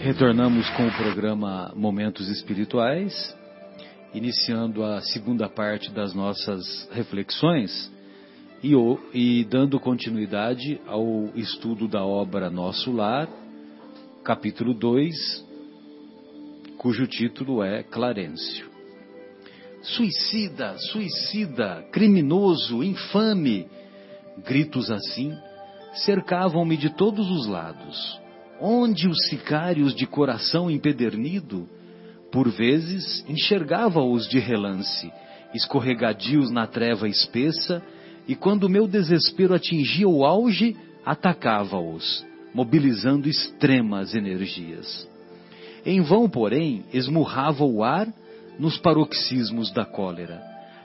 Retornamos com o programa Momentos Espirituais, iniciando a segunda parte das nossas reflexões e, e, dando continuidade ao estudo da obra Nosso Lar, capítulo 2, cujo título é Clarencio. Suicida, suicida, criminoso, infame! Gritos assim cercavam-me de todos os lados onde os sicários de coração empedernido, por vezes enxergava-os de relance, escorregadios na treva espessa, e quando meu desespero atingia o auge, atacava-os, mobilizando extremas energias. Em vão, porém, esmurrava o ar nos paroxismos da cólera.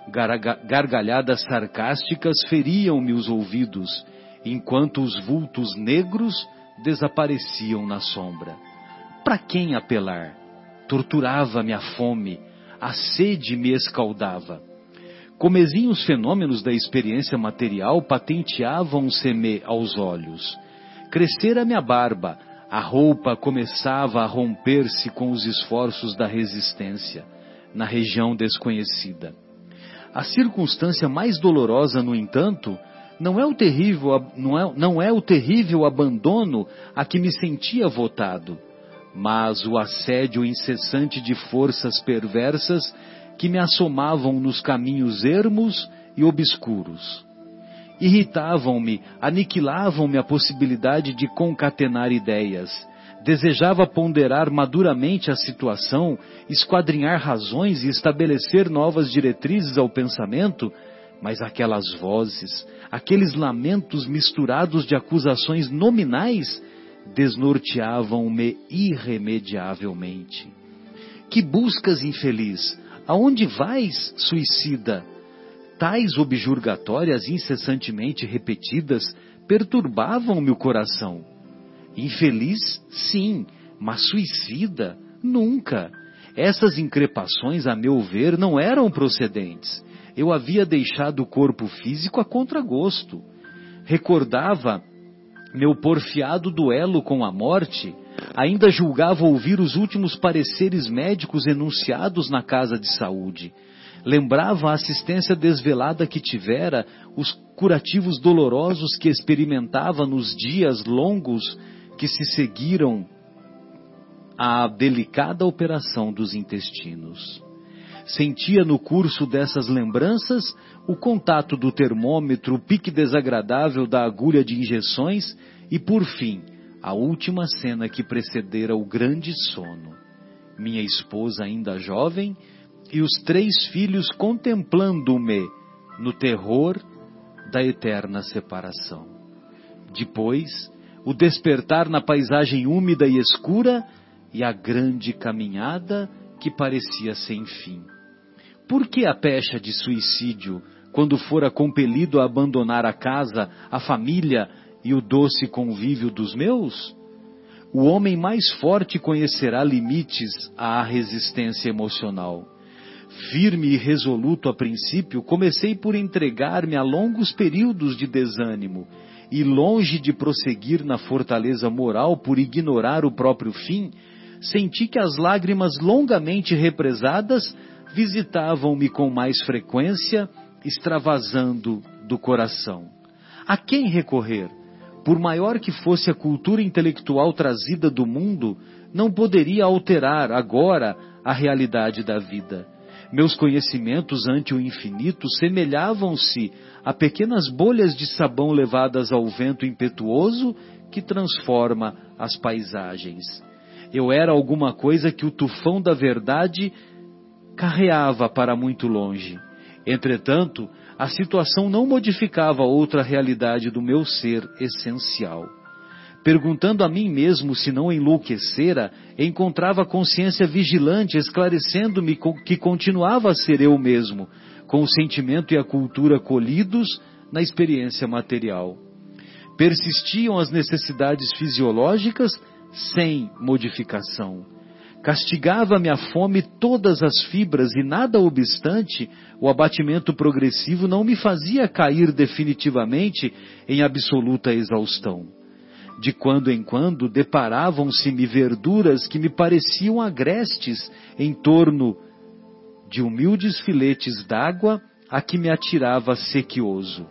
Gargalhadas sarcásticas feriam-me os ouvidos, enquanto os vultos negros desapareciam na sombra. Para quem apelar? Torturava-me a fome, a sede me escaldava. Comezinhos fenômenos da experiência material patenteavam-se-me aos olhos. Crescera-me a barba, a roupa começava a romper-se com os esforços da resistência, na região desconhecida. A circunstância mais dolorosa, no entanto, não é o terrível, não é, não é o terrível abandono a que me sentia votado, mas o assédio incessante de forças perversas que me assomavam nos caminhos ermos e obscuros. Irritavam-me, aniquilavam-me a possibilidade de concatenar ideias. Desejava ponderar maduramente a situação, esquadrinhar razões e estabelecer novas diretrizes ao pensamento, mas aquelas vozes, aqueles lamentos misturados de acusações nominais, desnorteavam-me irremediavelmente. Que buscas, infeliz? Aonde vais, suicida? Tais objurgatórias incessantemente repetidas perturbavam-me o coração. Infeliz, sim, mas suicida, nunca. Essas increpações, a meu ver, não eram procedentes eu havia deixado o corpo físico a contragosto. Recordava meu porfiado duelo com a morte, ainda julgava ouvir os últimos pareceres médicos enunciados na casa de saúde. Lembrava a assistência desvelada que tivera, os curativos dolorosos que experimentava nos dias longos que se seguiram à delicada operação dos intestinos. Sentia no curso dessas lembranças o contato do termômetro, o pique desagradável da agulha de injeções e, por fim, a última cena que precedera o grande sono. Minha esposa ainda jovem e os três filhos contemplando-me no terror da eterna separação. Depois, o despertar na paisagem úmida e escura e a grande caminhada que parecia sem fim. Por que a pecha de suicídio quando fora compelido a abandonar a casa, a família e o doce convívio dos meus? O homem mais forte conhecerá limites à resistência emocional. Firme e resoluto a princípio, comecei por entregar-me a longos períodos de desânimo, e longe de prosseguir na fortaleza moral por ignorar o próprio fim, senti que as lágrimas longamente represadas visitavam-me com mais frequência, extravasando do coração. A quem recorrer? Por maior que fosse a cultura intelectual trazida do mundo, não poderia alterar agora a realidade da vida. Meus conhecimentos ante o infinito semelhavam-se a pequenas bolhas de sabão levadas ao vento impetuoso que transforma as paisagens. Eu era alguma coisa que o tufão da verdade carreava para muito longe. Entretanto, a situação não modificava outra realidade do meu ser essencial. Perguntando a mim mesmo se não enlouquecera, encontrava consciência vigilante esclarecendo-me que continuava a ser eu mesmo, com o sentimento e a cultura colhidos na experiência material. Persistiam as necessidades fisiológicas sem modificação Castigava-me a fome todas as fibras e nada obstante, o abatimento progressivo não me fazia cair definitivamente em absoluta exaustão. De quando em quando deparavam-se-me verduras que me pareciam agrestes em torno de humildes filetes d'água a que me atirava sequioso.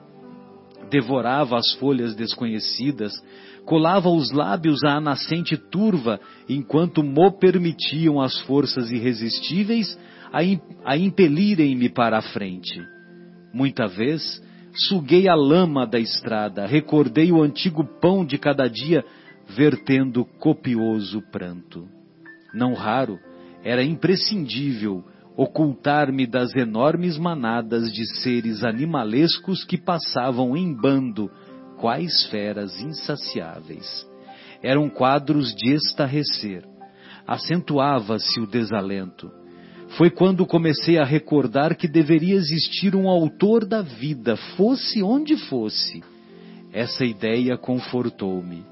Devorava as folhas desconhecidas, colava os lábios à nascente turva, enquanto mo permitiam as forças irresistíveis a, impelirem-me para a frente. Muita vez suguei a lama da estrada, recordei o antigo pão de cada dia, vertendo copioso pranto. Não raro, era imprescindível ocultar-me das enormes manadas de seres animalescos que passavam em bando, quais feras insaciáveis. Eram quadros de estarrecer. Acentuava-se o desalento. Foi quando comecei a recordar que deveria existir um autor da vida, fosse onde fosse. Essa ideia confortou-me.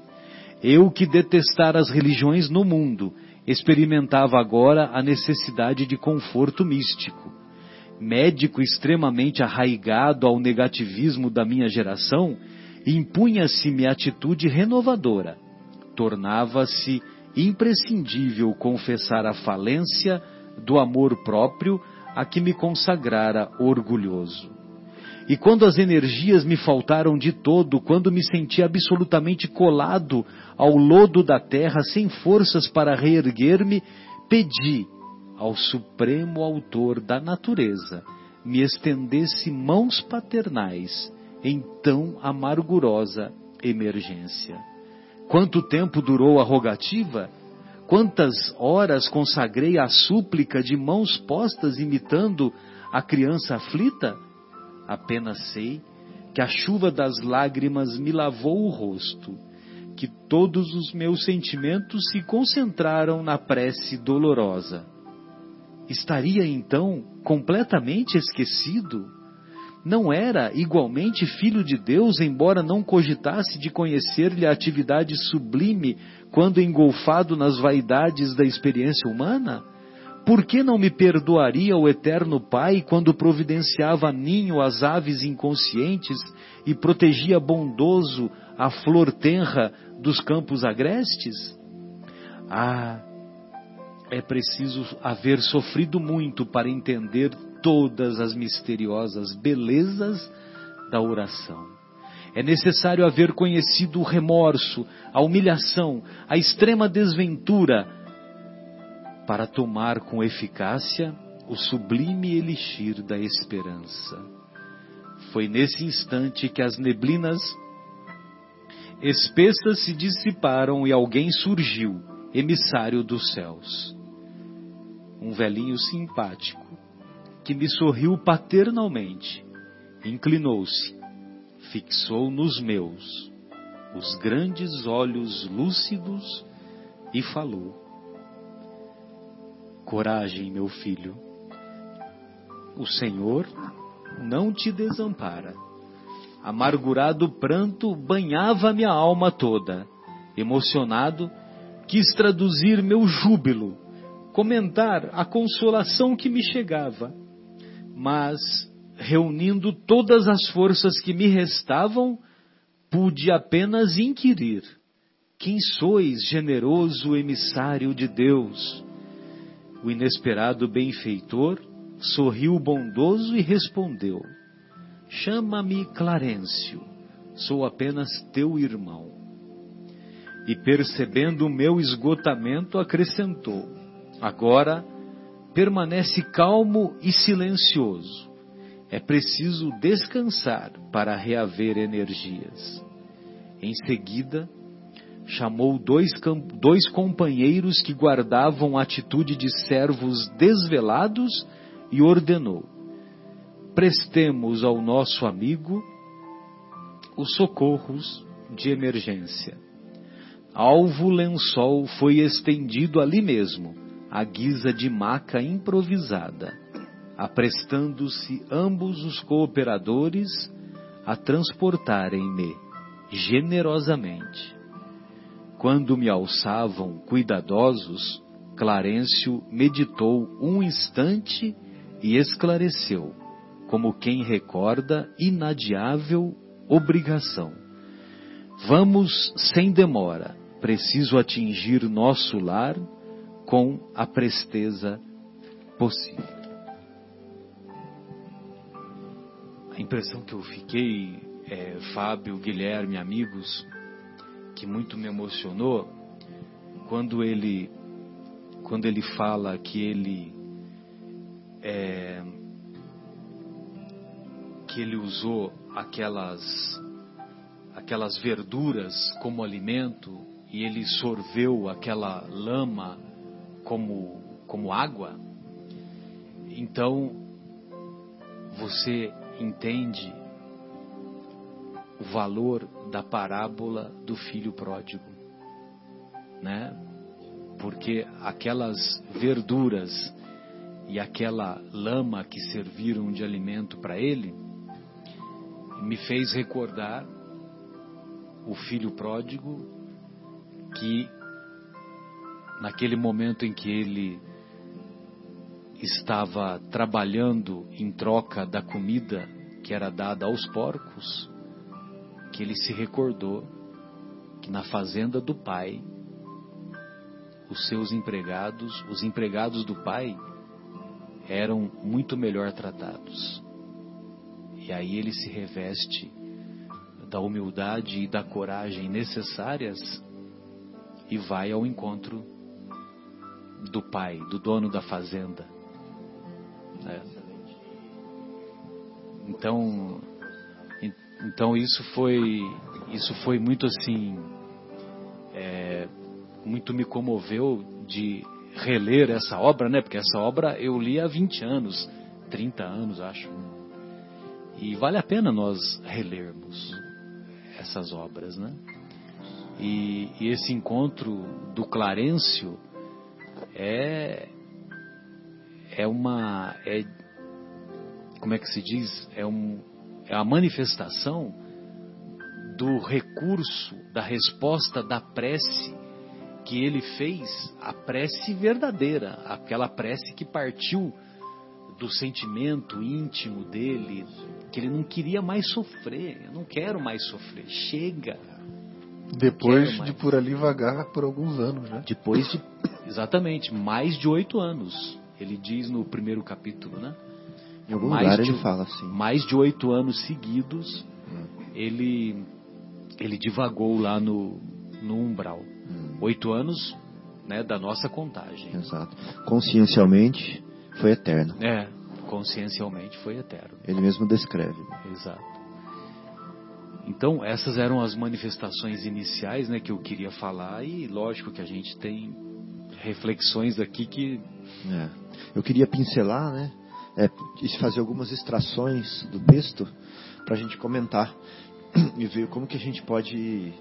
Eu que detestara as religiões no mundo, experimentava agora a necessidade de conforto místico. Médico extremamente arraigado ao negativismo da minha geração, impunha-se-me atitude renovadora. Tornava-se imprescindível confessar a falência do amor próprio a que me consagrara orgulhoso. E quando as energias me faltaram de todo, quando me senti absolutamente colado ao lodo da terra, sem forças para reerguer-me, pedi ao Supremo Autor da natureza me estendesse mãos paternais em tão amargurosa emergência. Quanto tempo durou a rogativa? Quantas horas consagrei à súplica de mãos postas imitando a criança aflita? Apenas sei que a chuva das lágrimas me lavou o rosto, que todos os meus sentimentos se concentraram na prece dolorosa. Estaria então completamente esquecido? Não era igualmente filho de Deus, embora não cogitasse de conhecer-lhe a atividade sublime quando engolfado nas vaidades da experiência humana? Por que não me perdoaria o eterno Pai quando providenciava ninho às aves inconscientes e protegia bondoso a flor tenra dos campos agrestes? Ah, é preciso haver sofrido muito para entender todas as misteriosas belezas da oração. É necessário haver conhecido o remorso, a humilhação, a extrema desventura, para tomar com eficácia o sublime elixir da esperança. Foi nesse instante que as neblinas espessas se dissiparam e alguém surgiu, emissário dos céus. Um velhinho simpático, que me sorriu paternalmente, inclinou-se, fixou nos meus os grandes olhos lúcidos e falou: Coragem, meu filho. O Senhor não te desampara. Amargurado pranto banhava minha alma toda. Emocionado, quis traduzir meu júbilo, comentar a consolação que me chegava. Mas, reunindo todas as forças que me restavam, pude apenas inquirir: Quem sois, generoso emissário de Deus? O inesperado benfeitor sorriu bondoso e respondeu: Chama-me Clarencio, sou apenas teu irmão. E percebendo o meu esgotamento, acrescentou: Agora permanece calmo e silencioso. É preciso descansar para reaver energias. Em seguida, chamou dois, dois companheiros que guardavam atitude de servos desvelados e ordenou: prestemos ao nosso amigo os socorros de emergência. Alvo lençol foi estendido ali mesmo, à guisa de maca improvisada, aprestando-se ambos os cooperadores a transportarem-me generosamente. Quando me alçavam cuidadosos, Clarencio meditou um instante e Vamos sem demora, preciso atingir nosso lar com a presteza possível. A impressão que eu fiquei, é, Fábio, Guilherme, amigos, que muito me emocionou, quando ele, quando ele fala que ele é, que ele usou aquelas aquelas verduras como alimento e ele sorveu aquela lama como como água, então você entende o valor da parábola do filho pródigo, né? Porque aquelas verduras e aquela lama que serviram de alimento para ele me fez recordar o filho pródigo que naquele momento em que ele estava trabalhando em troca da comida que era dada aos porcos, que ele se recordou que na fazenda do pai, os seus empregados, os empregados do pai, eram muito melhor tratados. E aí ele se reveste da humildade e da coragem necessárias e vai ao encontro do pai, do dono da fazenda. É. Então, então isso foi isso foi muito assim, é, muito me comoveu de reler essa obra, né? Porque essa obra eu li há 20 anos, 30 anos, acho. E vale a pena nós relermos essas obras, né? E, e esse encontro do Clarencio é é uma é como é que se diz? É um é a manifestação do recurso da resposta da prece que ele fez a prece verdadeira aquela prece que partiu do sentimento íntimo dele que ele não queria mais sofrer eu não quero mais sofrer chega. Depois de por ali vagar por alguns anos né? Depois de exatamente mais de oito anos ele diz no primeiro capítulo, né? Em algum mais lugar de, ele fala assim. Mais de oito anos seguidos, hum. ele ele divagou lá no, no umbral. Hum. Oito anos, né, da nossa contagem. Exato. Consciencialmente foi eterno. É, consciencialmente foi eterno. Ele mesmo descreve. Exato. Então, essas eram as manifestações iniciais né, que eu queria falar, e lógico que a gente tem reflexões aqui que. É. Eu queria pincelar, né? É, e fazer algumas extrações do texto para a gente comentar e ver como que a gente pode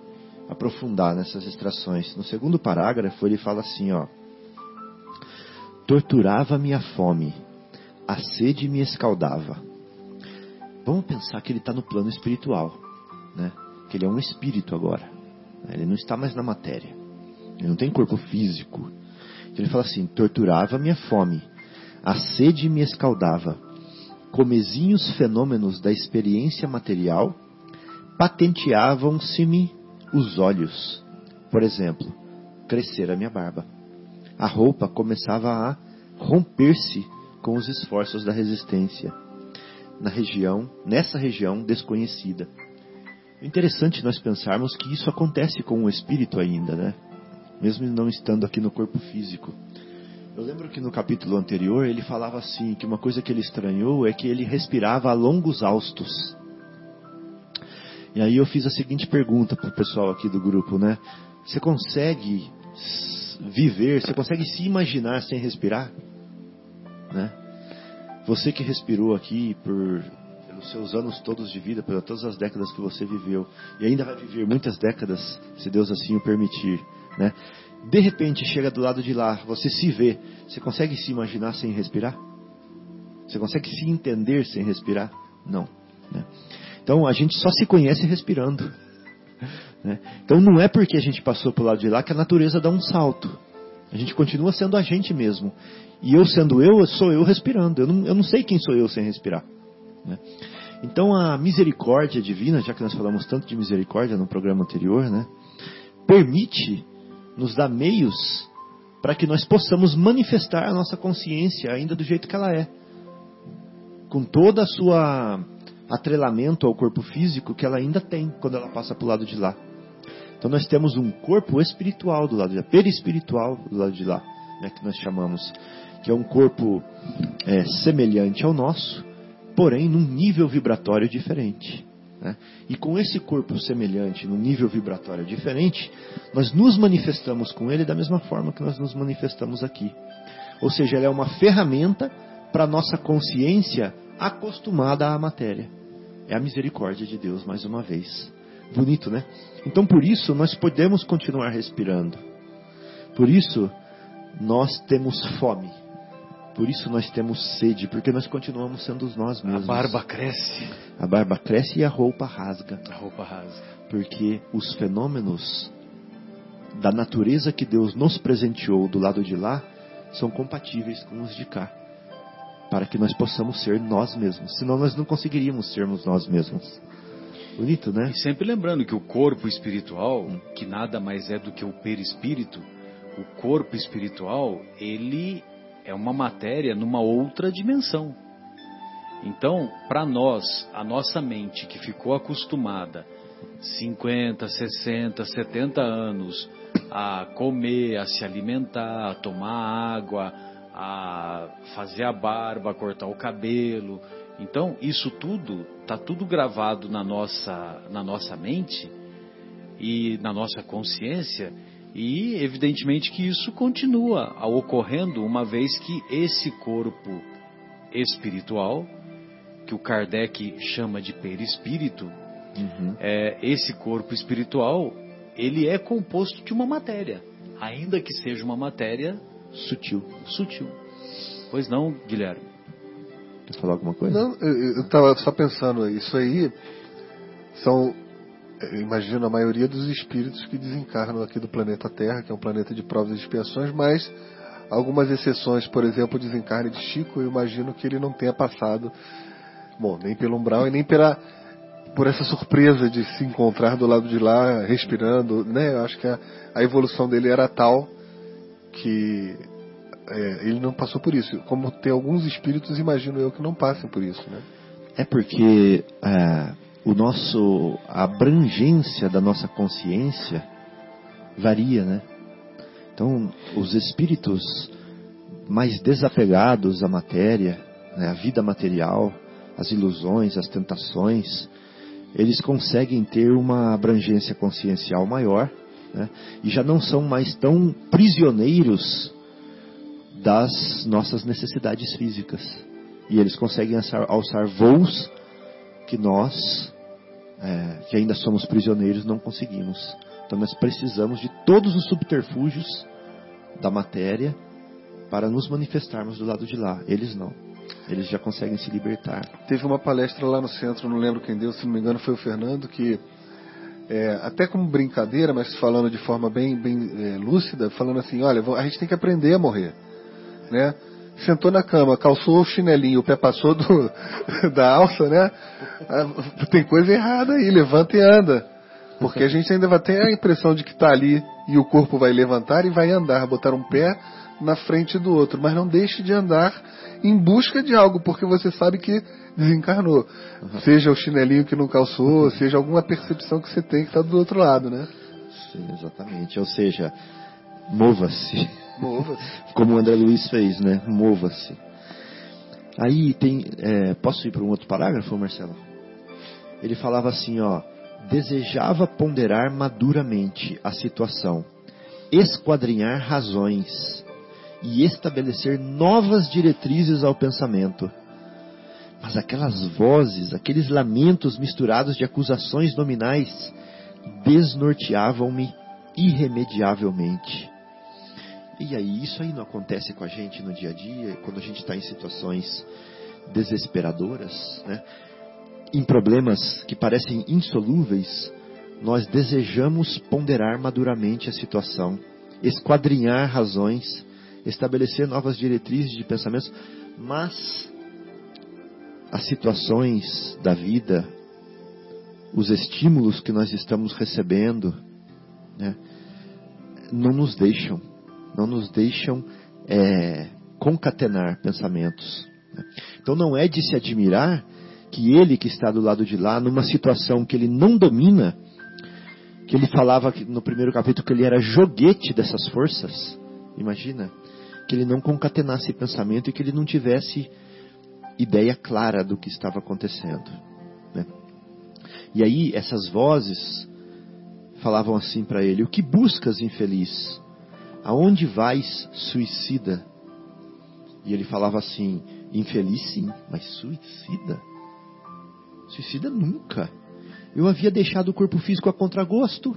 aprofundar nessas extrações. No segundo parágrafo ele fala assim, ó: Torturava minha fome, a sede me escaldava. Vamos pensar que ele está no plano espiritual, né? Que ele é um espírito agora. Né? Ele não está mais na matéria. Ele não tem corpo físico. Então ele fala assim: torturava minha fome, a sede me escaldava. Comezinhos fenômenos da experiência material patenteavam-se-me os olhos. Por exemplo, crescer a minha barba. A roupa começava a romper-se com os esforços da resistência na região, nessa região desconhecida. Interessante nós pensarmos que isso acontece com o espírito ainda, né? Mesmo não estando aqui no corpo físico. Eu lembro que no capítulo anterior ele falava assim, que uma coisa que ele estranhou é que ele respirava a longos austos. E aí eu fiz a seguinte pergunta para o pessoal aqui do grupo, né? Você consegue viver, você consegue se imaginar sem respirar? Né? Você que respirou aqui por pelos seus anos todos de vida, pelas todas as décadas que você viveu, e ainda vai viver muitas décadas, se Deus assim o permitir né? De repente chega do lado de lá, você se vê, você consegue se imaginar sem respirar? Você consegue se entender sem respirar? Não. Né? Então a gente só se conhece respirando. Né? Então não é porque a gente passou pelo lado de lá que a natureza dá um salto. A gente continua sendo a gente mesmo. E eu sendo eu, sou eu respirando. Eu não, eu não sei quem sou eu sem respirar. Né? Então a misericórdia divina, já que nós falamos tanto de misericórdia no programa anterior, né, permite nos dar meios para que nós possamos manifestar a nossa consciência ainda do jeito que ela é, com toda a sua atrelamento ao corpo físico que ela ainda tem quando ela passa para o lado de lá. Então nós temos um corpo espiritual do lado de lá, perispiritual do lado de lá, né, que nós chamamos, que é um corpo é, semelhante ao nosso, porém num nível vibratório diferente. Né? E com esse corpo semelhante, num nível vibratório diferente, nós nos manifestamos com ele da mesma forma que nós nos manifestamos aqui. Ou seja, ele é uma ferramenta para a nossa consciência acostumada à matéria. É a misericórdia de Deus, mais uma vez. Bonito, né? Então, por isso, nós podemos continuar respirando. Por isso, nós temos fome. Por isso nós temos sede, porque nós continuamos sendo nós mesmos. A barba cresce. A barba cresce e a roupa rasga. A roupa rasga. Porque os fenômenos da natureza que Deus nos presenteou do lado de lá são compatíveis com os de cá. Para que nós possamos ser nós mesmos. Senão nós não conseguiríamos sermos nós mesmos. Bonito, né? E sempre lembrando que o corpo espiritual, que nada mais é do que o perispírito, o corpo espiritual, ele é uma matéria numa outra dimensão. Então, para nós, a nossa mente que ficou acostumada 50, 60, 70 anos a comer, a se alimentar, a tomar água, a fazer a barba, a cortar o cabelo. Então, isso tudo está tudo gravado na nossa, na nossa mente e na nossa consciência e evidentemente que isso continua ocorrendo uma vez que esse corpo espiritual, que o Kardec chama de perispírito, uhum. é, esse corpo espiritual, ele é composto de uma matéria, ainda que seja uma matéria sutil. Sutil. Pois não, Guilherme? Quer falar alguma coisa? Não, eu estava só pensando, isso aí são eu imagino a maioria dos espíritos que desencarnam aqui do planeta Terra, que é um planeta de provas e expiações, mas algumas exceções, por exemplo, o desencarne de Chico, eu imagino que ele não tenha passado, bom, nem pelo umbral e nem pela por essa surpresa de se encontrar do lado de lá, respirando, né? Eu acho que a, a evolução dele era tal que é, ele não passou por isso. Como tem alguns espíritos, imagino eu, que não passem por isso, né? É porque é, o nosso a abrangência da nossa consciência varia, né? Então, os espíritos mais desapegados à matéria, né, à vida material, às ilusões, às tentações, eles conseguem ter uma abrangência consciencial maior né, e já não são mais tão prisioneiros das nossas necessidades físicas. E eles conseguem alçar, alçar voos que nós, é, que ainda somos prisioneiros, não conseguimos. Então nós precisamos de todos os subterfúgios da matéria para nos manifestarmos do lado de lá. Eles não. Eles já conseguem se libertar. Teve uma palestra lá no centro, não lembro quem deu, se não me engano foi o Fernando, que é, até como brincadeira, mas falando de forma bem, bem é, lúcida, falando assim, olha, a gente tem que aprender a morrer, né? sentou na cama, calçou o chinelinho, o pé passou do, da alça, né? Ah, tem coisa errada aí, levanta e anda. Porque a gente ainda vai ter a impressão de que está ali e o corpo vai levantar e vai andar, botar um pé na frente do outro. Mas não deixe de andar em busca de algo, porque você sabe que desencarnou. Uhum. Seja o chinelinho que não calçou, seja alguma percepção que você tem que está do outro lado, né? Sim, exatamente. Ou seja, mova-se. Mova-se. Como o André Luiz fez, né? Mova-se. Aí tem. É, posso ir para um outro parágrafo, Marcelo? Ele falava assim, ó. Desejava ponderar maduramente a situação, esquadrinhar razões e estabelecer novas diretrizes ao pensamento. Mas aquelas vozes, aqueles lamentos misturados de acusações nominais, desnorteavam-me irremediavelmente. E aí, isso aí não acontece com a gente no dia a dia, quando a gente está em situações desesperadoras, né? Em problemas que parecem insolúveis, nós desejamos ponderar maduramente a situação, esquadrinhar razões, estabelecer novas diretrizes de pensamentos, mas as situações da vida, os estímulos que nós estamos recebendo, né, não nos deixam, não nos deixam é, concatenar pensamentos. Né. Então não é de se admirar que ele que está do lado de lá, numa situação que ele não domina, que ele falava no primeiro capítulo que ele era joguete dessas forças, imagina, que ele não concatenasse pensamento e que ele não tivesse ideia clara do que estava acontecendo. Né? E aí essas vozes falavam assim para ele: O que buscas, infeliz? Aonde vais, suicida? E ele falava assim: Infeliz sim, mas suicida? Suicida nunca. Eu havia deixado o corpo físico a contragosto.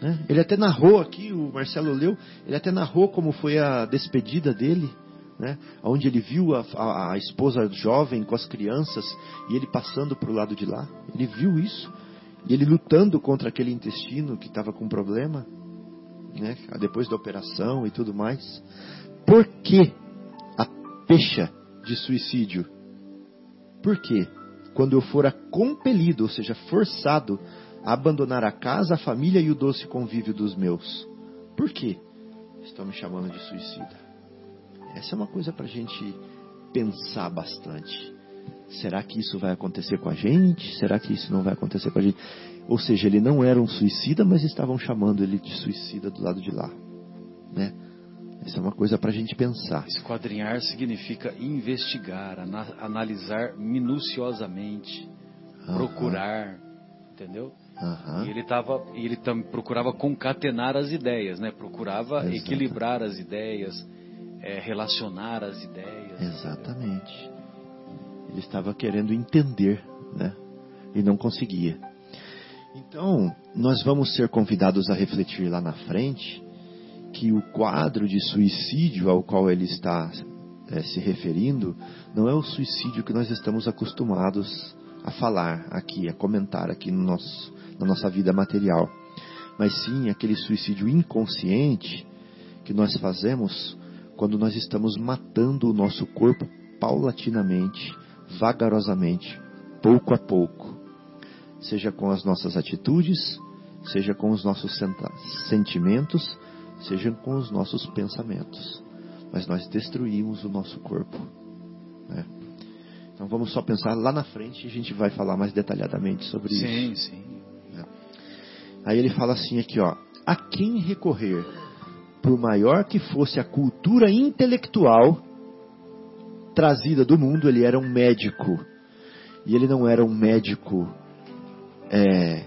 Né? Ele até narrou aqui, o Marcelo leu, ele até narrou como foi a despedida dele, né? onde ele viu a, a, a esposa jovem com as crianças e ele passando para o lado de lá. Ele viu isso. E ele lutando contra aquele intestino que estava com problema, né? depois da operação e tudo mais. Por que a pecha de suicídio? Por quê? Quando eu fora compelido, ou seja, forçado, a abandonar a casa, a família e o doce convívio dos meus. Por que estão me chamando de suicida? Essa é uma coisa para a gente pensar bastante. Será que isso vai acontecer com a gente? Será que isso não vai acontecer com a gente? Ou seja, ele não era um suicida, mas estavam chamando ele de suicida do lado de lá. Né? Essa é uma coisa para a gente pensar. Esquadrinhar significa investigar, ana analisar minuciosamente, procurar, entendeu? E ele tava, ele tam, procurava concatenar as ideias, né? Procurava equilibrar as ideias, é, relacionar as ideias. Exatamente. Ele estava querendo entender, né? E não conseguia. Então, nós vamos ser convidados a refletir lá na frente que o quadro de suicídio ao qual ele está é, se referindo não é o suicídio que nós estamos acostumados a falar aqui, a comentar aqui no nosso, na nossa vida material, mas sim aquele suicídio inconsciente que nós fazemos quando nós estamos matando o nosso corpo paulatinamente, vagarosamente, pouco a pouco, seja com as nossas atitudes, seja com os nossos sentimentos, seja com os nossos pensamentos. Mas nós destruímos o nosso corpo. Né? Então vamos só pensar lá na frente e a gente vai falar mais detalhadamente sobre sim, isso. Sim, sim. Né? Aí ele fala assim aqui, ó. A quem recorrer? Por maior que fosse a cultura intelectual trazida do mundo, ele era um médico. E ele não era um médico, é,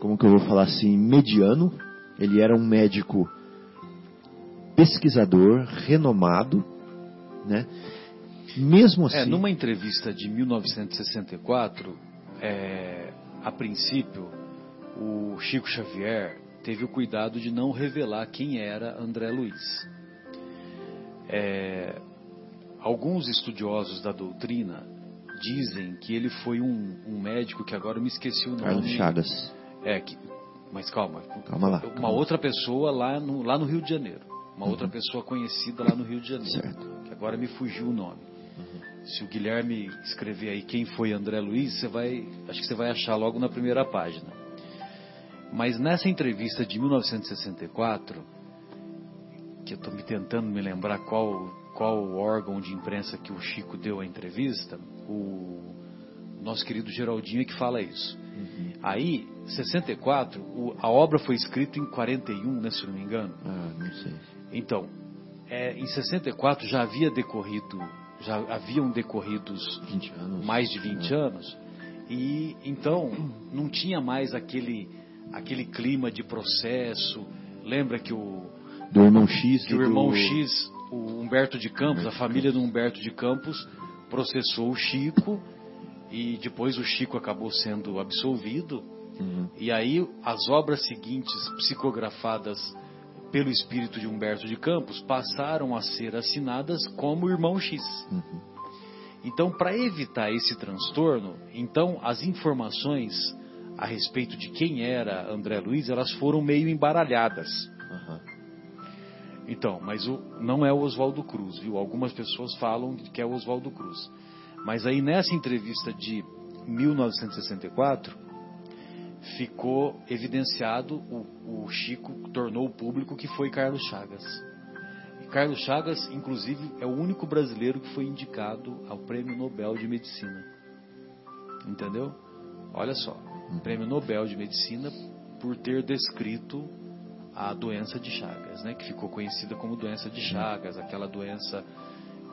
como que eu vou falar assim, mediano, ele era um médico pesquisador, renomado, né? Mesmo é, assim. É, numa entrevista de 1964, é, a princípio, o Chico Xavier teve o cuidado de não revelar quem era André Luiz. É, alguns estudiosos da doutrina dizem que ele foi um, um, médico que agora eu me esqueci o nome. Carlos Chagas. É, que, mas calma. Calma lá. Uma calma. outra pessoa lá no, lá no Rio de Janeiro. Uma uhum. outra pessoa conhecida lá no Rio de Janeiro. Certo. Que agora me fugiu o nome. Uhum. Se o Guilherme escrever aí quem foi André Luiz, você vai. Acho que você vai achar logo na primeira página. Mas nessa entrevista de 1964, que eu estou me tentando me lembrar qual, qual órgão de imprensa que o Chico deu a entrevista, o nosso querido Geraldinho é que fala isso. Uhum. Aí, 64, o, a obra foi escrita em 41, né, se não me engano. Ah, não sei. Então, é, em 64 já havia decorrido, já haviam decorridos 20 anos. mais de 20 uhum. anos, e então não tinha mais aquele, aquele clima de processo. Lembra que o. Do irmão X. Que o irmão do... X, o Humberto de Campos, Humberto a família do Humberto de Campos, processou o Chico e depois o Chico acabou sendo absolvido. Uhum. E aí as obras seguintes psicografadas pelo espírito de Humberto de Campos passaram a ser assinadas como Irmão X. Uhum. Então, para evitar esse transtorno, então as informações a respeito de quem era André Luiz, elas foram meio embaralhadas. Uhum. Então, mas o, não é o Oswaldo Cruz, viu? Algumas pessoas falam que é o Oswaldo Cruz. Mas aí nessa entrevista de 1964, ficou evidenciado, o, o Chico tornou público que foi Carlos Chagas. E Carlos Chagas, inclusive, é o único brasileiro que foi indicado ao Prêmio Nobel de Medicina. Entendeu? Olha só, Prêmio Nobel de Medicina por ter descrito a doença de Chagas, né, que ficou conhecida como doença de Chagas, aquela doença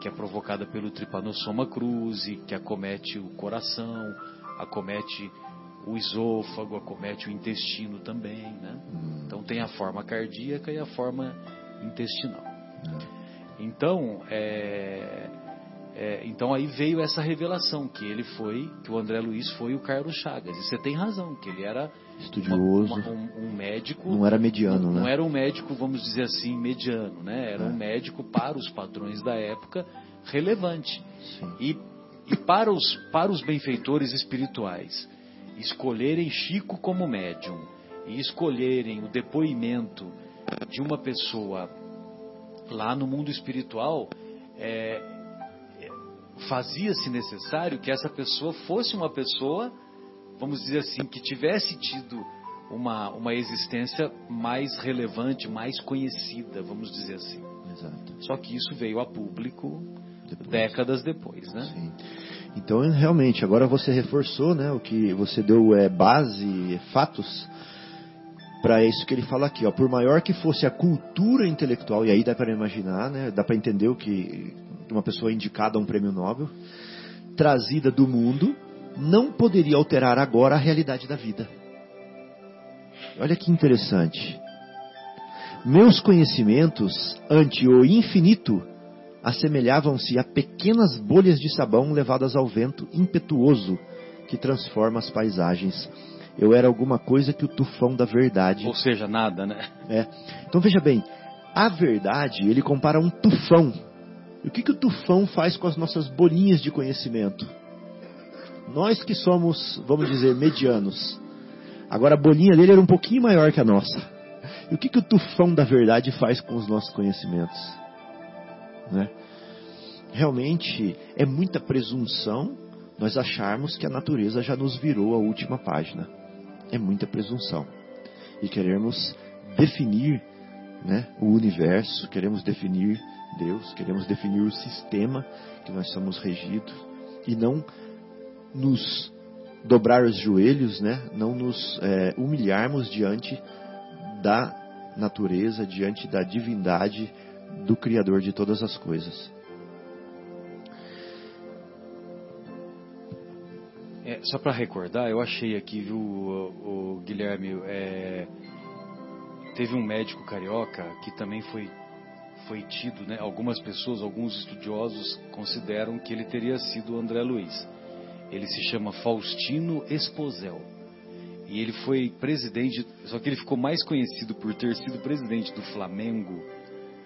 que é provocada pelo Trypanosoma cruzi, que acomete o coração, acomete o esôfago, acomete o intestino também, né? Então tem a forma cardíaca e a forma intestinal. Então, é, é, então aí veio essa revelação que ele foi, que o André Luiz foi o Carlos Chagas. E você tem razão, que ele era estudioso, uma, uma, um, um, médico. Não era mediano, não, né? Não era um médico, vamos dizer assim, mediano, né? Era é. um médico para os padrões da época relevante. E, e para os para os benfeitores espirituais escolherem Chico como médium e escolherem o depoimento de uma pessoa lá no mundo espiritual, é, fazia-se necessário que essa pessoa fosse uma pessoa, vamos dizer assim, que tivesse tido uma, uma existência mais relevante, mais conhecida, vamos dizer assim. Exato. Só que isso veio a público depois. décadas depois, né? Sim. Então, realmente, agora você reforçou, né, o que você deu é base, fatos para isso que ele fala aqui, ó. Por maior que fosse a cultura intelectual, e aí dá para imaginar, né, dá para entender o que uma pessoa indicada a um prêmio Nobel, trazida do mundo, não poderia alterar agora a realidade da vida. Olha que interessante. Meus conhecimentos ante o infinito assemelhavam-se a pequenas bolhas de sabão levadas ao vento impetuoso que transforma as paisagens. Eu era alguma coisa que o tufão da verdade. Ou seja, nada, né? É. Então veja bem, a verdade ele compara a um tufão. E o que, que o tufão faz com as nossas bolinhas de conhecimento? Nós que somos, vamos dizer, medianos. Agora a bolinha dele era um pouquinho maior que a nossa. E o que, que o tufão da verdade faz com os nossos conhecimentos? Né? Realmente é muita presunção nós acharmos que a natureza já nos virou a última página. É muita presunção. E queremos definir né, o universo, queremos definir Deus, queremos definir o sistema que nós somos regidos e não nos dobrar os joelhos, né, não nos é, humilharmos diante da natureza, diante da divindade do Criador de todas as coisas. É, só para recordar, eu achei aqui, viu, o, o Guilherme, é, teve um médico carioca que também foi foi tido, né, algumas pessoas, alguns estudiosos consideram que ele teria sido André Luiz. Ele se chama Faustino Esposel. E ele foi presidente, só que ele ficou mais conhecido por ter sido presidente do Flamengo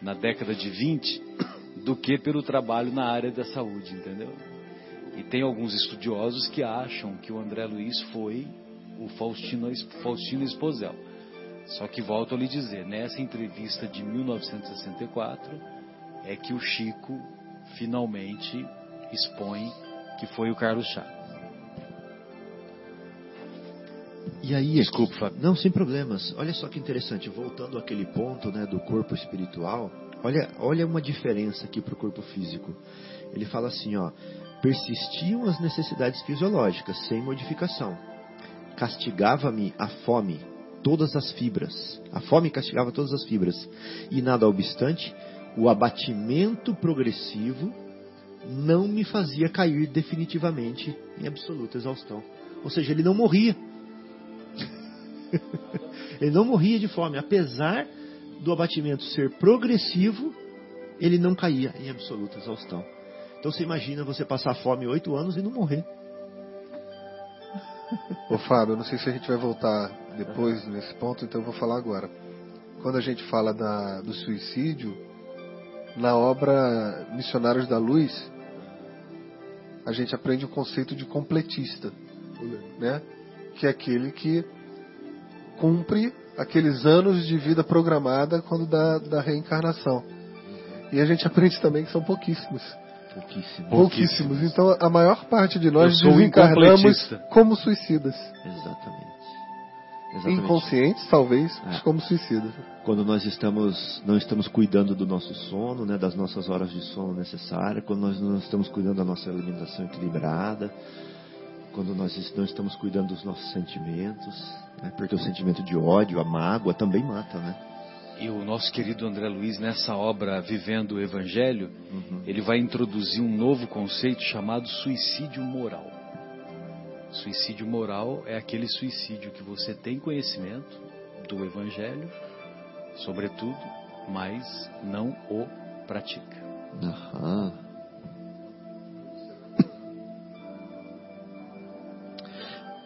na década de 20 do que pelo trabalho na área da saúde, entendeu? E tem alguns estudiosos que acham que o André Luiz foi o Faustino, Faustino Esposel. Só que volto a lhe dizer, nessa entrevista de 1964 é que o Chico finalmente expõe que foi o Carlos Chá. E aí, Desculpa, Fábio. Não, sem problemas. Olha só que interessante, voltando àquele ponto né, do corpo espiritual, olha, olha uma diferença aqui para o corpo físico. Ele fala assim, ó, persistiam as necessidades fisiológicas, sem modificação. Castigava-me a fome, todas as fibras. A fome castigava todas as fibras. E nada obstante, o abatimento progressivo não me fazia cair definitivamente em absoluta exaustão. Ou seja, ele não morria. ele não morria de fome, apesar do abatimento ser progressivo, ele não caía em absoluta exaustão. Então você imagina você passar fome oito anos e não morrer. Ô Fábio, eu não sei se a gente vai voltar depois nesse ponto, então eu vou falar agora. Quando a gente fala da, do suicídio, na obra Missionários da Luz, a gente aprende o conceito de completista, né? Que é aquele que cumpre aqueles anos de vida programada quando da, da reencarnação. E a gente aprende também que são pouquíssimos. Pouquíssimo. Pouquíssimos. Então a maior parte de nós desencarnamos como suicidas. Exatamente. Exatamente. Inconscientes, talvez, mas É. como suicidas. Quando nós estamos, não estamos cuidando do nosso sono, né, das nossas horas de sono necessárias, quando nós não estamos cuidando da nossa alimentação equilibrada, quando nós não estamos cuidando dos nossos sentimentos, né, porque o sentimento de ódio, a mágoa também mata, né? E o nosso querido André Luiz, nessa obra Vivendo o Evangelho, ele vai introduzir um novo conceito chamado suicídio moral. Suicídio moral é aquele suicídio que você tem conhecimento do Evangelho, sobretudo, mas não o pratica. Aham.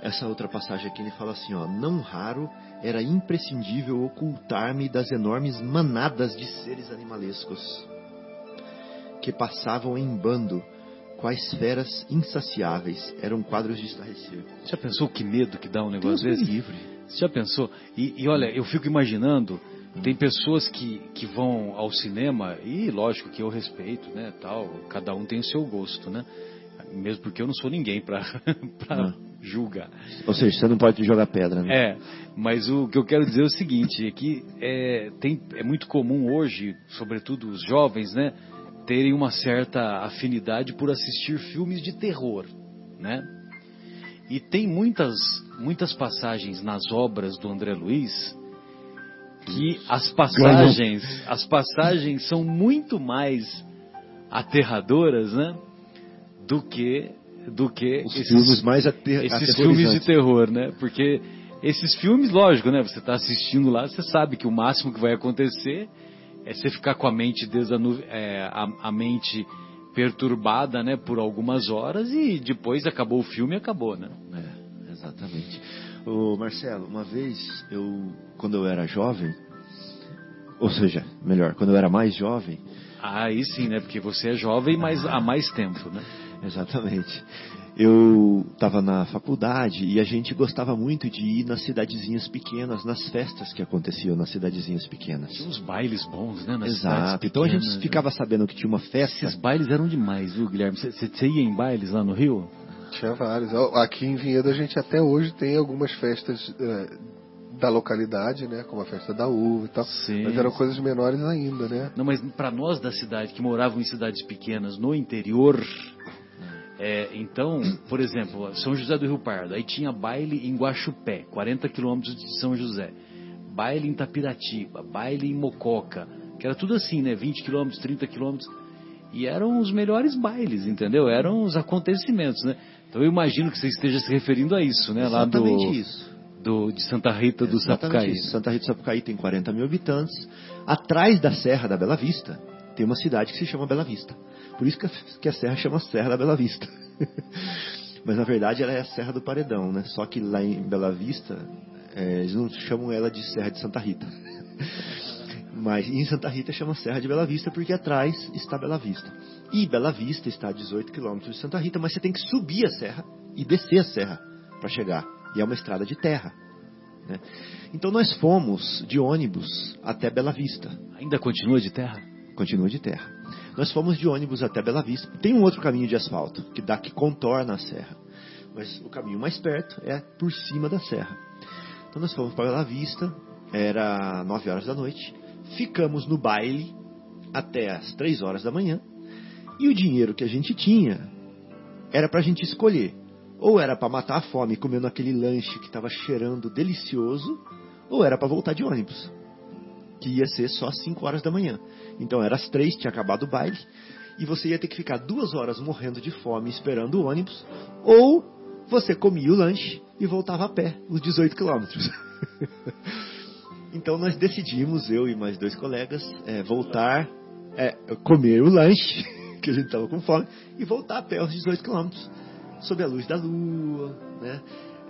Essa outra passagem aqui ele fala assim, ó, não raro era imprescindível ocultar-me das enormes manadas de seres animalescos que passavam em bando, quais feras insaciáveis, eram quadros de estarrecer. Já pensou que medo que dá um negócio Deus desse? livre. Você já pensou? E, e olha, eu fico imaginando, tem pessoas que, que vão ao cinema, e lógico que eu respeito, né, tal, cada um tem o seu gosto, né? Mesmo porque eu não sou ninguém para Não. julgar. Ou seja, você não pode jogar pedra, né? É, mas o que eu quero dizer é o seguinte, é que é, tem, é muito comum hoje, sobretudo os jovens, né, terem uma certa afinidade por assistir filmes de terror, né? E tem muitas, muitas passagens nas obras do André Luiz que as passagens, as passagens são muito mais aterradoras, né? Do que do que Os filmes mais ate esses filmes de terror, né? Porque esses filmes, lógico, né? Você está assistindo lá, você sabe que o máximo que vai acontecer é você ficar com a mente desanu... é, a, a mente perturbada, né? Por algumas horas e depois acabou o filme e acabou, né? É, exatamente. Ô Marcelo, uma vez eu, quando eu era jovem, ou seja, melhor, quando eu era mais jovem, Aí sim, né? Porque você é jovem, mas há mais tempo, né? exatamente, eu estava na faculdade e a gente gostava muito de ir nas cidadezinhas pequenas, nas festas que aconteciam nas cidadezinhas pequenas. Tinha uns bailes bons, né? Nas cidades Exato. Então a gente né? ficava sabendo que tinha uma festa. Esses bailes eram demais, viu, Guilherme? Você- ia em bailes lá no Rio? Tinha vários. Aqui em Vinhedo a gente até hoje tem algumas festas eh, da localidade, né? Como a festa da uva e tal. Sim. Mas eram coisas menores ainda, né? Não, mas para nós da cidade que moravam em cidades pequenas no interior, é, então, por exemplo, São José do Rio Pardo, aí tinha baile em Guaxupé, 40 quilômetros de São José, baile em Tapiratiba, baile em Mococa, que era tudo assim, né? 20 quilômetros, 30 quilômetros, e eram os melhores bailes, entendeu? Eram os acontecimentos, né? Então eu imagino que você esteja se referindo a isso, né? Lá do, Exatamente isso. do de Santa Rita do Exatamente Sapucaí. isso. Santa Rita do Sapucaí tem 40 mil habitantes. Atrás da Serra da Bela Vista tem uma cidade que se chama Bela Vista. Por isso que a, que a serra chama Serra da Bela Vista. Mas na verdade ela é a Serra do Paredão, né? Só que lá em Bela Vista é, eles não chamam ela de Serra de Santa Rita. Mas em Santa Rita chama Serra de Bela Vista porque atrás está Bela Vista. E Bela Vista está a 18 quilômetros de Santa Rita, mas você tem que subir a serra e descer a serra para chegar. E é uma estrada de terra. né? Então nós fomos de ônibus até Bela Vista. Ainda continua de terra? Continua de terra. Nós fomos de ônibus até Bela Vista. Tem um outro caminho de asfalto que dá que contorna a serra. Mas o caminho mais perto é por cima da serra. Então nós fomos para Bela Vista, era 9 horas da noite. Ficamos no baile até as 3 horas da manhã. E o dinheiro que a gente tinha era para a gente escolher. Ou era para matar a fome comendo aquele lanche que estava cheirando delicioso, ou era para voltar de ônibus, que ia ser só às 5 horas da manhã. Então era às 3, tinha acabado o baile, e você ia ter que ficar duas horas morrendo de fome esperando o ônibus, ou você comia o lanche e voltava a pé, os 18 quilômetros. então nós decidimos, eu e mais dois colegas, é, voltar, é, comer o lanche, que a gente estava com fome, e voltar a pé os 18 quilômetros, sob a luz da lua, né?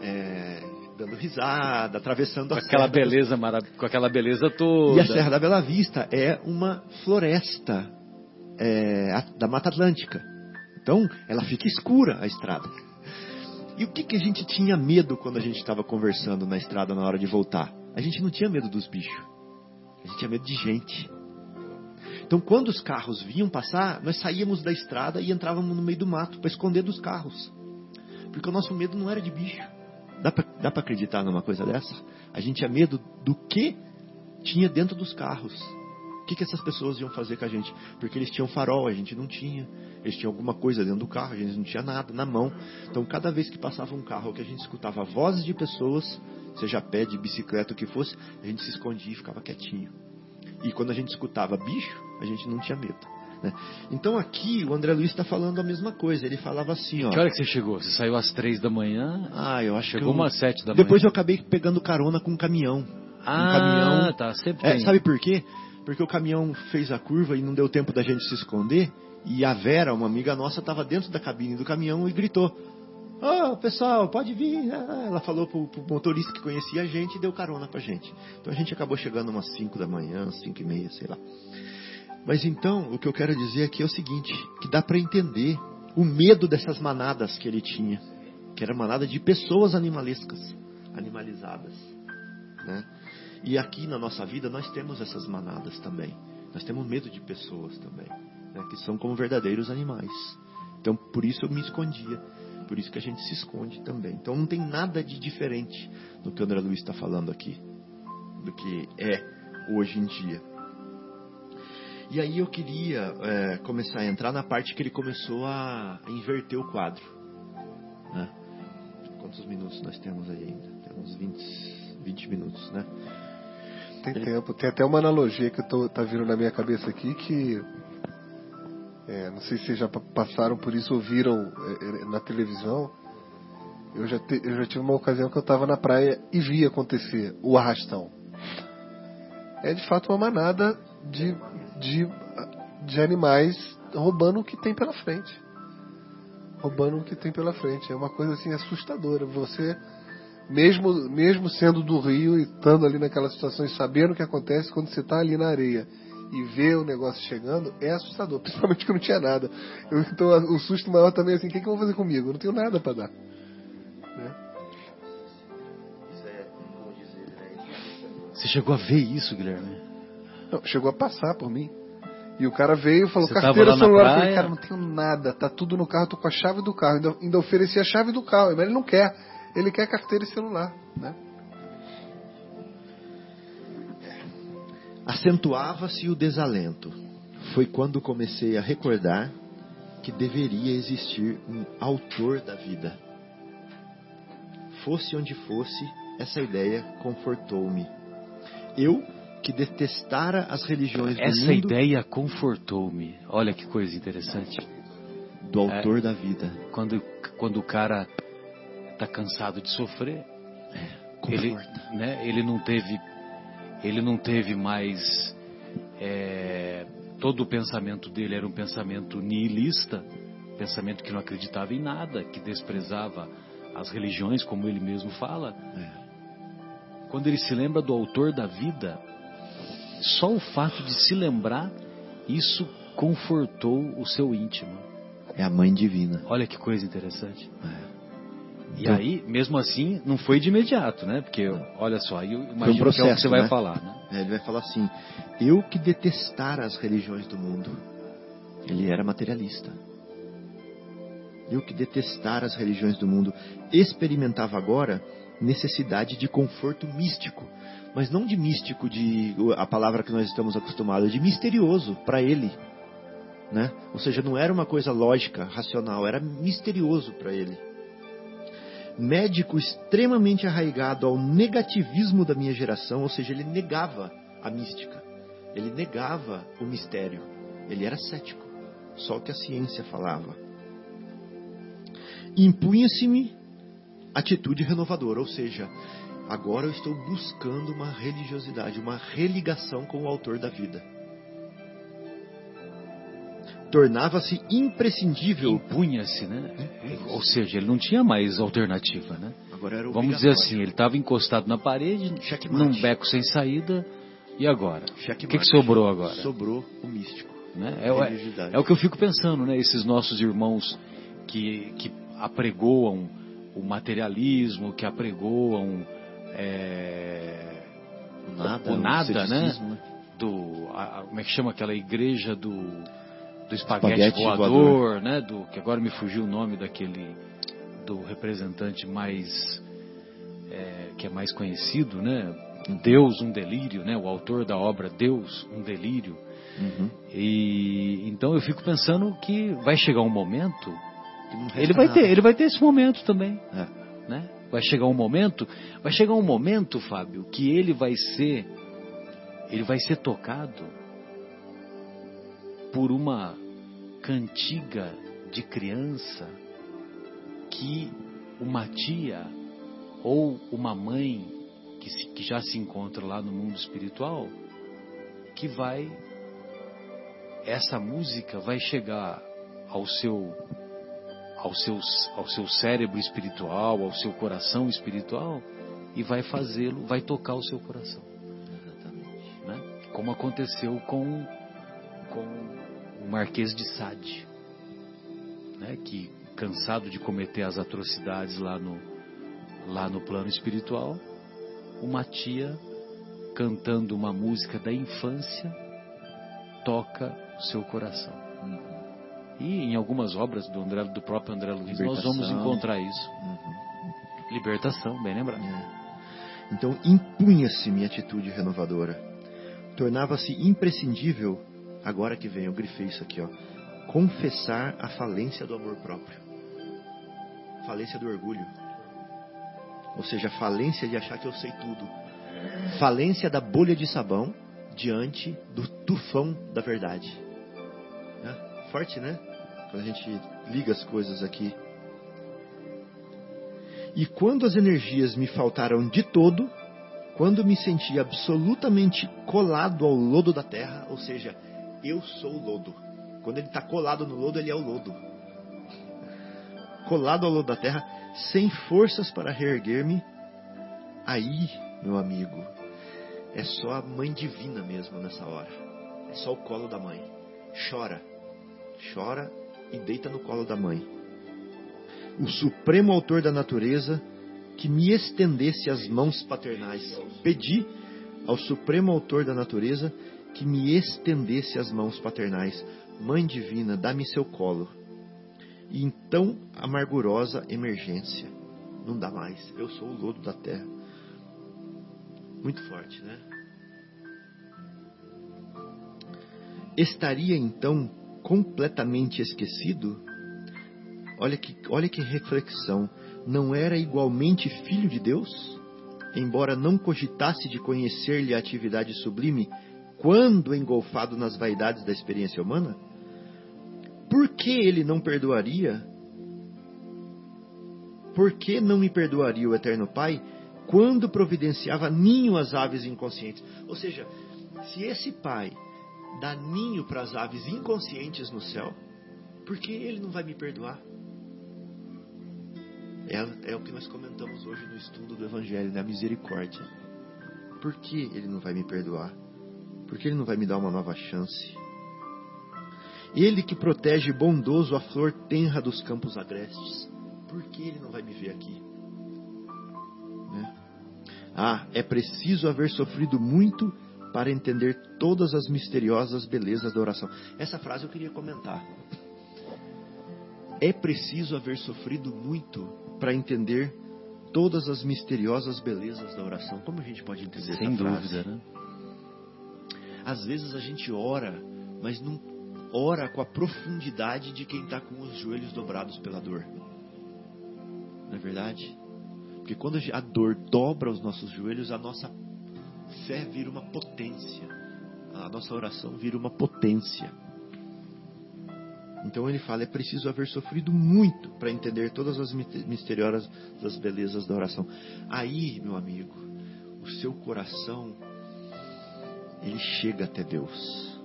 É, dando risada, atravessando Com a aquela serra. beleza marav com aquela beleza toda. E a Serra da Bela Vista é uma floresta é, da Mata Atlântica. Então, ela fica escura a estrada. E o que, que a gente tinha medo quando a gente estava conversando na estrada na hora de voltar? A gente não tinha medo dos bichos. A gente tinha medo de gente. Então, quando os carros vinham passar, nós saíamos da estrada e entrávamos no meio do mato para esconder dos carros. Porque o nosso medo não era de bicho. Dá para acreditar numa coisa dessa? A gente tinha medo do que tinha dentro dos carros. O que, que essas pessoas iam fazer com a gente? Porque eles tinham farol, a gente não tinha. Eles tinham alguma coisa dentro do carro, a gente não tinha nada na mão. Então, cada vez que passava um carro que a gente escutava vozes de pessoas, seja pé, de bicicleta, o que fosse, a gente se escondia e ficava quietinho. E quando a gente escutava bicho, a gente não tinha medo. Né? Então aqui o André Luiz está falando a mesma coisa. Ele falava assim, ó. Que hora que você chegou? Você saiu às três da manhã? Ah, eu acho chegou que eu... umas sete da Depois manhã. eu acabei pegando carona com um caminhão. Ah, um caminhão. tá. Sempre É, tem. sabe por quê? Porque o caminhão fez a curva e não deu tempo da gente se esconder. E a Vera, uma amiga nossa, estava dentro da cabine do caminhão e gritou: Ô pessoal, pode vir. Ah, Ela falou pro, pro motorista que conhecia a gente e deu carona pra gente. Então a gente acabou chegando umas 5 da manhã, 5 e meia, sei lá. Mas então, o que eu quero dizer aqui é o seguinte: que dá para entender o medo dessas manadas que ele tinha, que era manada de pessoas animalescas, animalizadas, né? E aqui na nossa vida nós temos essas manadas também. Nós temos medo de pessoas também, né? que são como verdadeiros animais. Então, por isso eu me escondia. Por isso que a gente se esconde também. Então, não tem nada de diferente do que o André Luiz está falando aqui, do que é hoje em dia. E aí eu queria é, começar a entrar na parte que ele começou a, inverter o quadro. Né? Quantos minutos nós temos aí ainda? Temos 20, 20 minutos, né? Tem tempo. Tem até uma analogia que tô, tá vindo na minha cabeça aqui que. é, não sei se vocês já pa- passaram por isso ou viram é, é, na televisão. Eu já, te- eu já tive uma ocasião que eu estava na praia e vi acontecer o arrastão. É de fato uma manada de, de, de animais roubando o que tem pela frente. Roubando o que tem pela frente. É uma coisa assim assustadora. Você mesmo, mesmo sendo do Rio e estando ali naquela situação e sabendo o que acontece quando você está ali na areia e vê o negócio chegando, é assustador, principalmente que não tinha nada. Eu, então o susto maior também é assim, o que, que eu vou fazer comigo? Eu não tenho nada para dar. Né? Você chegou a ver isso, Guilherme? Não, chegou a passar por mim. E o cara veio e falou, Você carteira, celular. Eu falei, cara, não tenho nada, tá tudo no carro, tô com a chave do carro. Ainda, ainda ofereci a chave do carro, mas ele não quer. Ele quer carteira e celular, né? Acentuava-se o desalento. Foi quando comecei a recordar que deveria existir um autor da vida. Fosse onde fosse, essa ideia confortou-me. Eu, que detestara as religiões do Essa mundo, ideia confortou-me. Olha que coisa interessante. do autor da vida. Quando, quando o cara tá cansado de sofrer, ele, Conforta. né, ele não teve ele não teve mais é, todo o pensamento dele era um pensamento nihilista pensamento que não acreditava em nada que desprezava as religiões como ele mesmo fala É. quando ele se lembra do autor da vida só o fato de se lembrar isso confortou o seu íntimo É a mãe divina. olha que coisa interessante É. e Então- aí, mesmo assim, não foi de imediato, né? Porque, olha só, aí eu imagino que é o que processo, você vai né? falar, né? É, ele vai falar assim: Eu que detestara as religiões do mundo. Ele era materialista. Eu que detestara as religiões do mundo. Experimentava agora necessidade de conforto místico. Mas não de místico, de a palavra que nós estamos acostumados, de misterioso para ele. Né? Ou seja, não era uma coisa lógica, racional, era misterioso para ele médico extremamente arraigado ao negativismo da minha geração, ou seja, ele negava a mística, ele negava o mistério, ele era cético, só o que a ciência falava. Impunha-se-me atitude renovadora, ou seja, agora eu estou buscando uma religiosidade, uma religação com o autor da vida. Tornava-se imprescindível. Impunha-se, né? Ou seja, ele não tinha mais alternativa, né? Agora era Vamos dizer assim, ele estava encostado na parede, Checkmate. num beco sem saída, e agora? O que, que sobrou agora? Sobrou o místico. Né? É, é- é o que eu fico pensando, né? Esses nossos irmãos que, que apregoam o materialismo, que apregoam é, O nada, o nada, né? né? Do, a- a- como é que chama aquela igreja do, do espaguete, Espaguete voador, voador. né? Do, que agora me fugiu o nome daquele, do representante mais, é, que é mais conhecido, né? Deus, um delírio, né? O autor da obra Deus, um delírio. Uhum. E então eu fico pensando que vai chegar um momento, ele vai nada. ter, ele vai ter esse momento também, É. né? Vai chegar um momento, vai chegar um momento, Fábio, que ele vai ser, ele vai ser tocado por uma cantiga de criança que uma tia ou uma mãe que, se- que já se encontra lá no mundo espiritual, que vai essa música vai chegar ao seu ao seu ao seu cérebro espiritual, ao seu coração espiritual e vai fazê-lo, vai tocar o seu coração, Exatamente. né? Como aconteceu com com o Marquês de Sade, né? Que cansado de cometer as atrocidades lá no lá no plano espiritual, uma tia cantando uma música da infância toca o seu coração. E em algumas obras do, André, do próprio André Luiz nós vamos Libertação. encontrar isso. Uhum. Libertação, bem lembrado. É. Então impunha-se minha atitude renovadora. Tornava-se imprescindível, agora que vem, eu grifei isso aqui, ó, confessar a falência do amor próprio. Falência do orgulho. Ou seja, falência de achar que eu sei tudo. Falência da bolha de sabão diante do tufão da verdade. Né? Forte, né? Quando a gente liga as coisas aqui. E quando as energias me faltaram de todo, quando me senti absolutamente colado ao lodo da terra, ou seja, eu sou o lodo. Quando ele está colado no lodo, ele é o lodo. Colado ao lodo da terra, sem forças para reerguer-me, aí, meu amigo, é só a mãe divina mesmo nessa hora. É só o colo da mãe. Chora. Chora e deita no colo da mãe o supremo autor da natureza que me estendesse as mãos paternais. Pedi ao supremo autor da natureza que me estendesse as mãos paternais. Mãe divina, dá-me seu colo. E então, amargurosa emergência. Não dá mais. Eu sou o lodo da terra. Muito forte, né? Estaria então completamente esquecido? Olha que, olha que reflexão. Não era igualmente filho de Deus? Embora não cogitasse de conhecer-lhe a atividade sublime, quando engolfado nas vaidades da experiência humana? Por que ele não perdoaria? Por que não me perdoaria o Eterno Pai quando providenciava ninho às aves inconscientes? Ou seja, se esse Pai dá ninho para as aves inconscientes no céu, por que ele não vai me perdoar? É, é o que nós comentamos hoje no estudo do Evangelho, né? A misericórdia. Por que ele não vai me perdoar? Por que ele não vai me dar uma nova chance? Ele que protege bondoso a flor tenra dos campos agrestes. Por que ele não vai me ver aqui? Né? Ah, é preciso haver sofrido muito para entender todas as misteriosas belezas da oração. Essa frase eu queria comentar. É preciso haver sofrido muito para entender todas as misteriosas belezas da oração. Como a gente pode entender Sem essa frase? dúvida, né? Às vezes a gente ora, mas não ora com a profundidade de quem está com os joelhos dobrados pela dor. Não é verdade? Porque quando a dor dobra os nossos joelhos, a nossa fé vira uma potência. A nossa oração vira uma potência. Então ele fala: é preciso haver sofrido muito para entender todas as misteriosas das belezas da oração. Aí, meu amigo, o seu coração ele chega até Deus.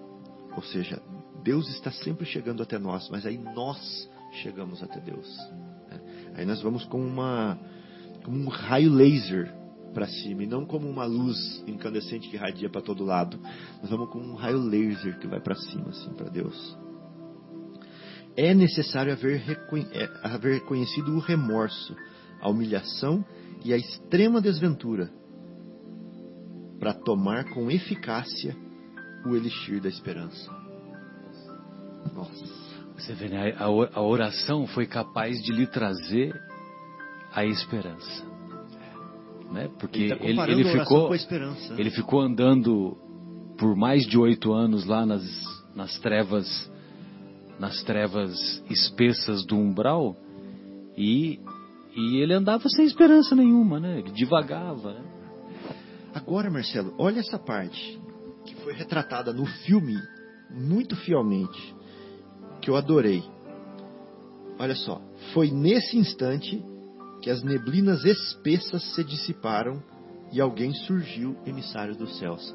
Ou seja, Deus está sempre chegando até nós, mas aí nós chegamos até Deus. né? Aí nós vamos com uma como um raio laser para cima e não como uma luz incandescente que radia para todo lado. Nós vamos com um raio laser que vai para cima assim para Deus. É necessário haver, é, haver conhecido o remorso, a humilhação e a extrema desventura para tomar com eficácia o elixir da esperança. Nossa. Você vê, né? A oração foi capaz de lhe trazer a esperança. Né? Porque Ele tá ele, ele ficou, esperança. ele ficou andando por mais de oito anos lá nas, nas trevas, nas trevas espessas do umbral e, e ele andava sem esperança nenhuma, né? Ele divagava. Né? Agora, Marcelo, olha essa parte que foi retratada no filme muito fielmente, que eu adorei. Olha só, foi nesse instante que as neblinas espessas se dissiparam e alguém surgiu emissário dos céus.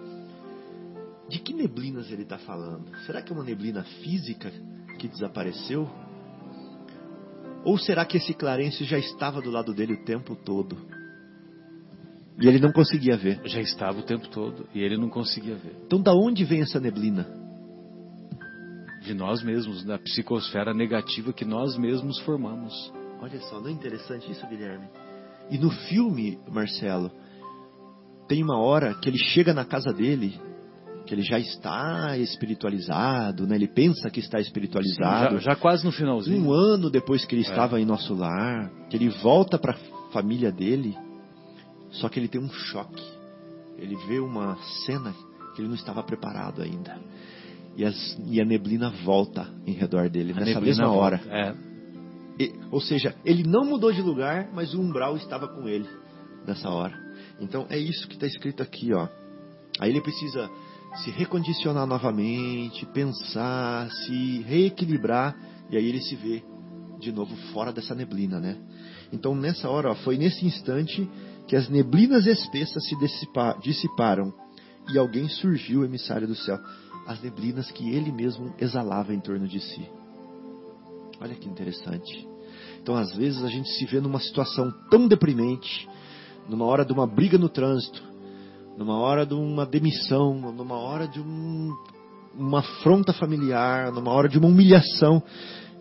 De que neblinas ele está falando? Será que é uma neblina física que desapareceu? Ou será que esse Clarence já estava do lado dele o tempo todo? E ele não conseguia ver. Já estava o tempo todo e ele não conseguia ver. Então, da onde vem essa neblina? De nós mesmos, da psicosfera negativa que nós mesmos formamos. Olha só, não é interessante isso, Guilherme? E no filme, Marcelo, tem uma hora que ele chega na casa dele, que ele já está espiritualizado, né? Ele pensa que está espiritualizado. Já, já quase no finalzinho. Um ano depois que ele estava em nosso lar, que ele volta para a família dele, só que ele tem um choque. Ele vê uma cena que ele não estava preparado ainda. E, as- e a neblina volta em redor dele, A nessa mesma volta. hora. É. Ou seja, ele não mudou de lugar, mas o umbral estava com ele nessa hora. Então é isso que está escrito aqui, ó. Aí ele precisa se recondicionar novamente, pensar, se reequilibrar, e aí ele se vê de novo fora dessa neblina, né? Então nessa hora, ó, foi nesse instante que as neblinas espessas se dissipa- dissiparam e alguém surgiu emissário do céu. As neblinas que ele mesmo exalava em torno de si. Olha que interessante. Então, às vezes, a gente se vê numa situação tão deprimente, numa hora de uma briga no trânsito, numa hora de uma demissão, numa hora de um, uma afronta familiar, numa hora de uma humilhação,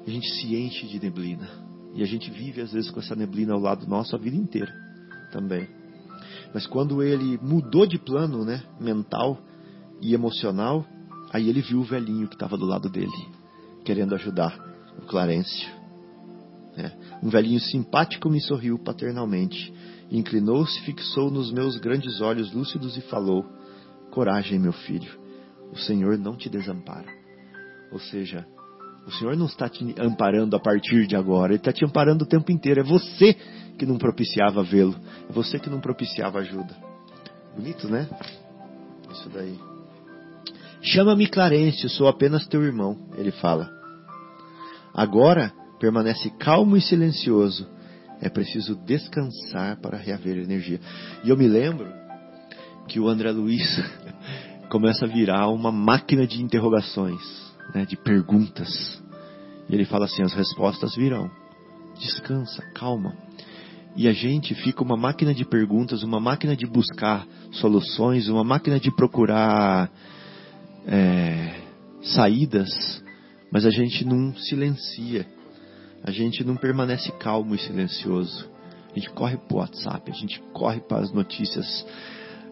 a gente se enche de neblina. E a gente vive, às vezes, com essa neblina ao lado nosso a vida inteira também. Mas quando ele mudou de plano né, mental e emocional, aí ele viu o velhinho que estava do lado dele, querendo ajudar o Clarencio. né? Um velhinho simpático me sorriu paternalmente, inclinou-se, fixou nos meus grandes olhos lúcidos e falou: Coragem, meu filho, o Senhor não te desampara. Ou seja, o Senhor não está te amparando a partir de agora, Ele está te amparando o tempo inteiro. É você que não propiciava vê-lo, é você que não propiciava ajuda. Bonito, né? Isso daí. Chama-me Clarence, sou apenas teu irmão, ele fala. Agora permanece calmo e silencioso. É preciso descansar para reaver energia. E eu me lembro que o André Luiz começa a virar uma máquina de interrogações, né, de perguntas. E ele fala assim: as respostas virão. Descansa, calma. E a gente fica uma máquina de perguntas, uma máquina de buscar soluções, uma máquina de procurar é, saídas, mas a gente não silencia, a gente não permanece calmo e silencioso. A gente corre para o WhatsApp, a gente corre para as notícias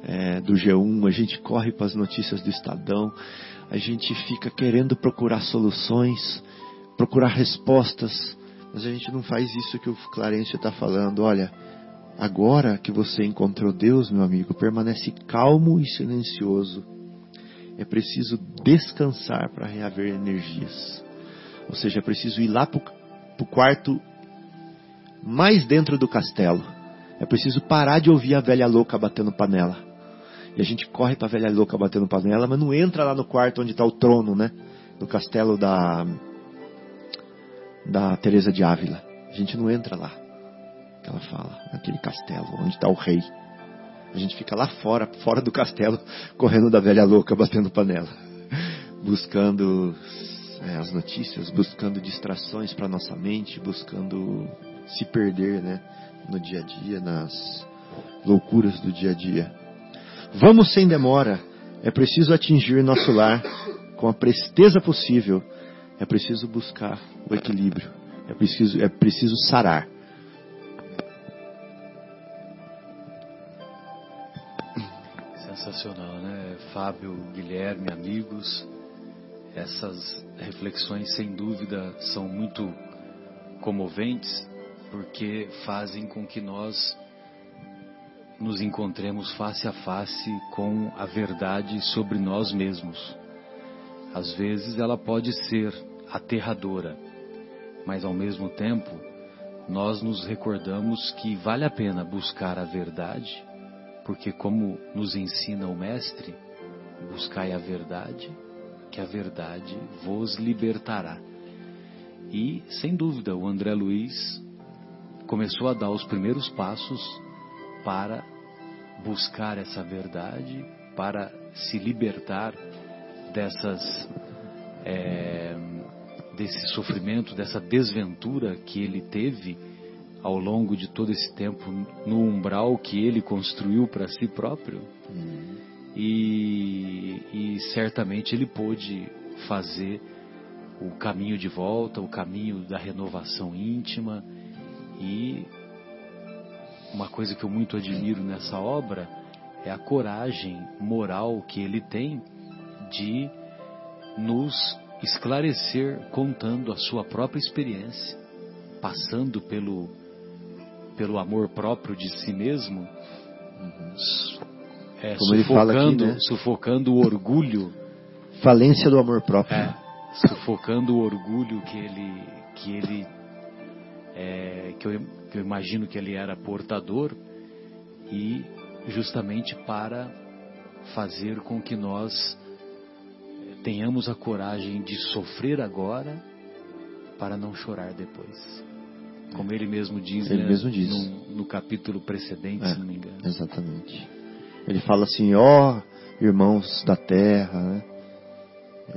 é, do G1, a gente corre para as notícias do Estadão, a gente fica querendo procurar soluções, procurar respostas, mas a gente não faz isso que o Clarence está falando. Olha, agora que você encontrou Deus, meu amigo, permanece calmo e silencioso. É preciso descansar para reaver energias. Ou seja, é preciso ir lá para o quarto mais dentro do castelo. É preciso parar de ouvir a velha louca batendo panela. E a gente corre para a velha louca batendo panela, mas não entra lá no quarto onde está o trono, né? No castelo da da Teresa de Ávila. A gente não entra lá. Que ela fala, naquele castelo onde está o rei. A gente fica lá fora, fora do castelo, correndo da velha louca, batendo panela, buscando é, as notícias, buscando distrações para nossa mente, buscando se perder, né, no dia a dia, nas loucuras do dia a dia. Vamos sem demora. É preciso atingir nosso lar com a presteza possível. É preciso buscar o equilíbrio. É preciso, é preciso sarar. Fábio, Guilherme, amigos, essas reflexões sem dúvida são muito comoventes porque fazem com que nós nos encontremos face a face com a verdade sobre nós mesmos. Às vezes ela pode ser aterradora, mas ao mesmo tempo nós nos recordamos que vale a pena buscar a verdade, porque, como nos ensina o Mestre, buscai a verdade, que a verdade vos libertará. E, sem dúvida, o André Luiz começou a dar os primeiros passos para buscar essa verdade, para se libertar dessas é, desse sofrimento, dessa desventura que ele teve ao longo de todo esse tempo no umbral que ele construiu para si próprio. Uhum. E, e certamente ele pôde fazer o caminho de volta, o caminho da renovação íntima. E uma coisa que eu muito admiro nessa obra é a coragem moral que ele tem de nos esclarecer contando a sua própria experiência, passando pelo, pelo amor próprio de si mesmo, é, sufocando, aqui, né? sufocando o orgulho. Falência do amor próprio. É, sufocando o orgulho que ele, que ele, é, que, eu, que eu imagino que ele era portador e justamente para fazer com que nós tenhamos a coragem de sofrer agora para não chorar depois. Como ele mesmo diz, ele né, mesmo diz. No, no, capítulo precedente, é, se não me engano. Exatamente. Ele fala assim, ó oh, irmãos da terra, né?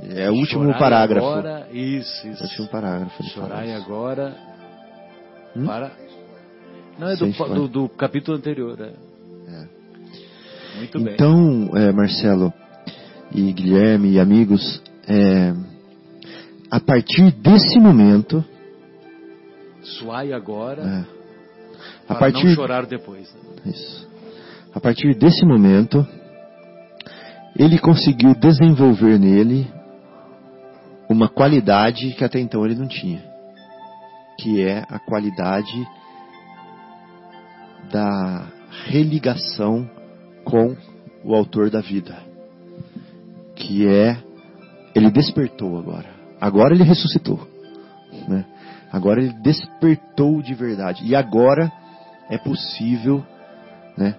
É o último Chorai parágrafo. Agora, isso, isso. É o último parágrafo. Chorai agora hum? para. Não, é do, do, do, capítulo anterior. É. é. Muito bem. Então, é, Marcelo, e Guilherme e amigos, é, a partir desse momento. Suai agora. É, a partir, não chorar depois. Né? Isso. A partir desse momento, ele conseguiu desenvolver nele uma qualidade que até então ele não tinha, que é a qualidade da religação com o autor da vida que é ele despertou agora. Agora ele ressuscitou, né? Agora ele despertou de verdade e agora é possível, né,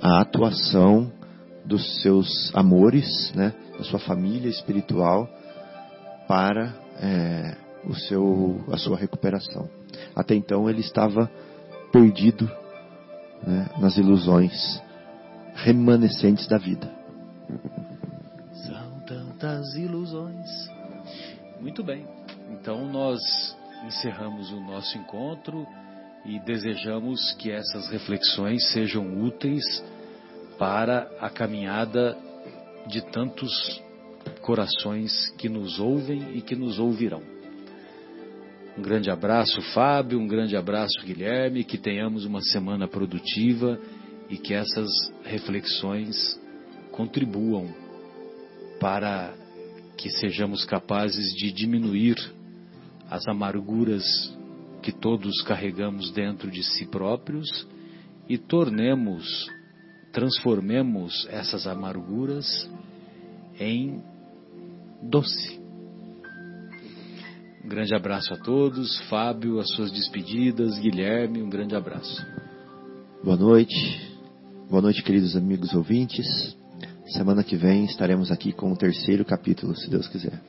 a atuação dos seus amores, né, da sua família espiritual para é, o seu a sua recuperação. Até então ele estava perdido né, nas ilusões remanescentes da vida tantas ilusões. Muito bem. Então nós encerramos o nosso encontro e desejamos que essas reflexões sejam úteis para a caminhada de tantos corações que nos ouvem e que nos ouvirão. Um grande abraço, Fábio, um grande abraço, Guilherme, que tenhamos uma semana produtiva e que essas reflexões contribuam para que sejamos capazes de diminuir as amarguras que todos carregamos dentro de si próprios e tornemos, transformemos essas amarguras em doce. Um grande abraço a todos. Fábio, as suas despedidas. Guilherme, um grande abraço. Boa noite. Boa noite, queridos amigos ouvintes. Semana que vem estaremos aqui com o terceiro capítulo, se Deus quiser.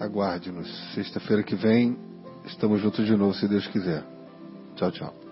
Aguarde-nos. Sexta-feira que vem estamos juntos de novo, se Deus quiser. Tchau, tchau.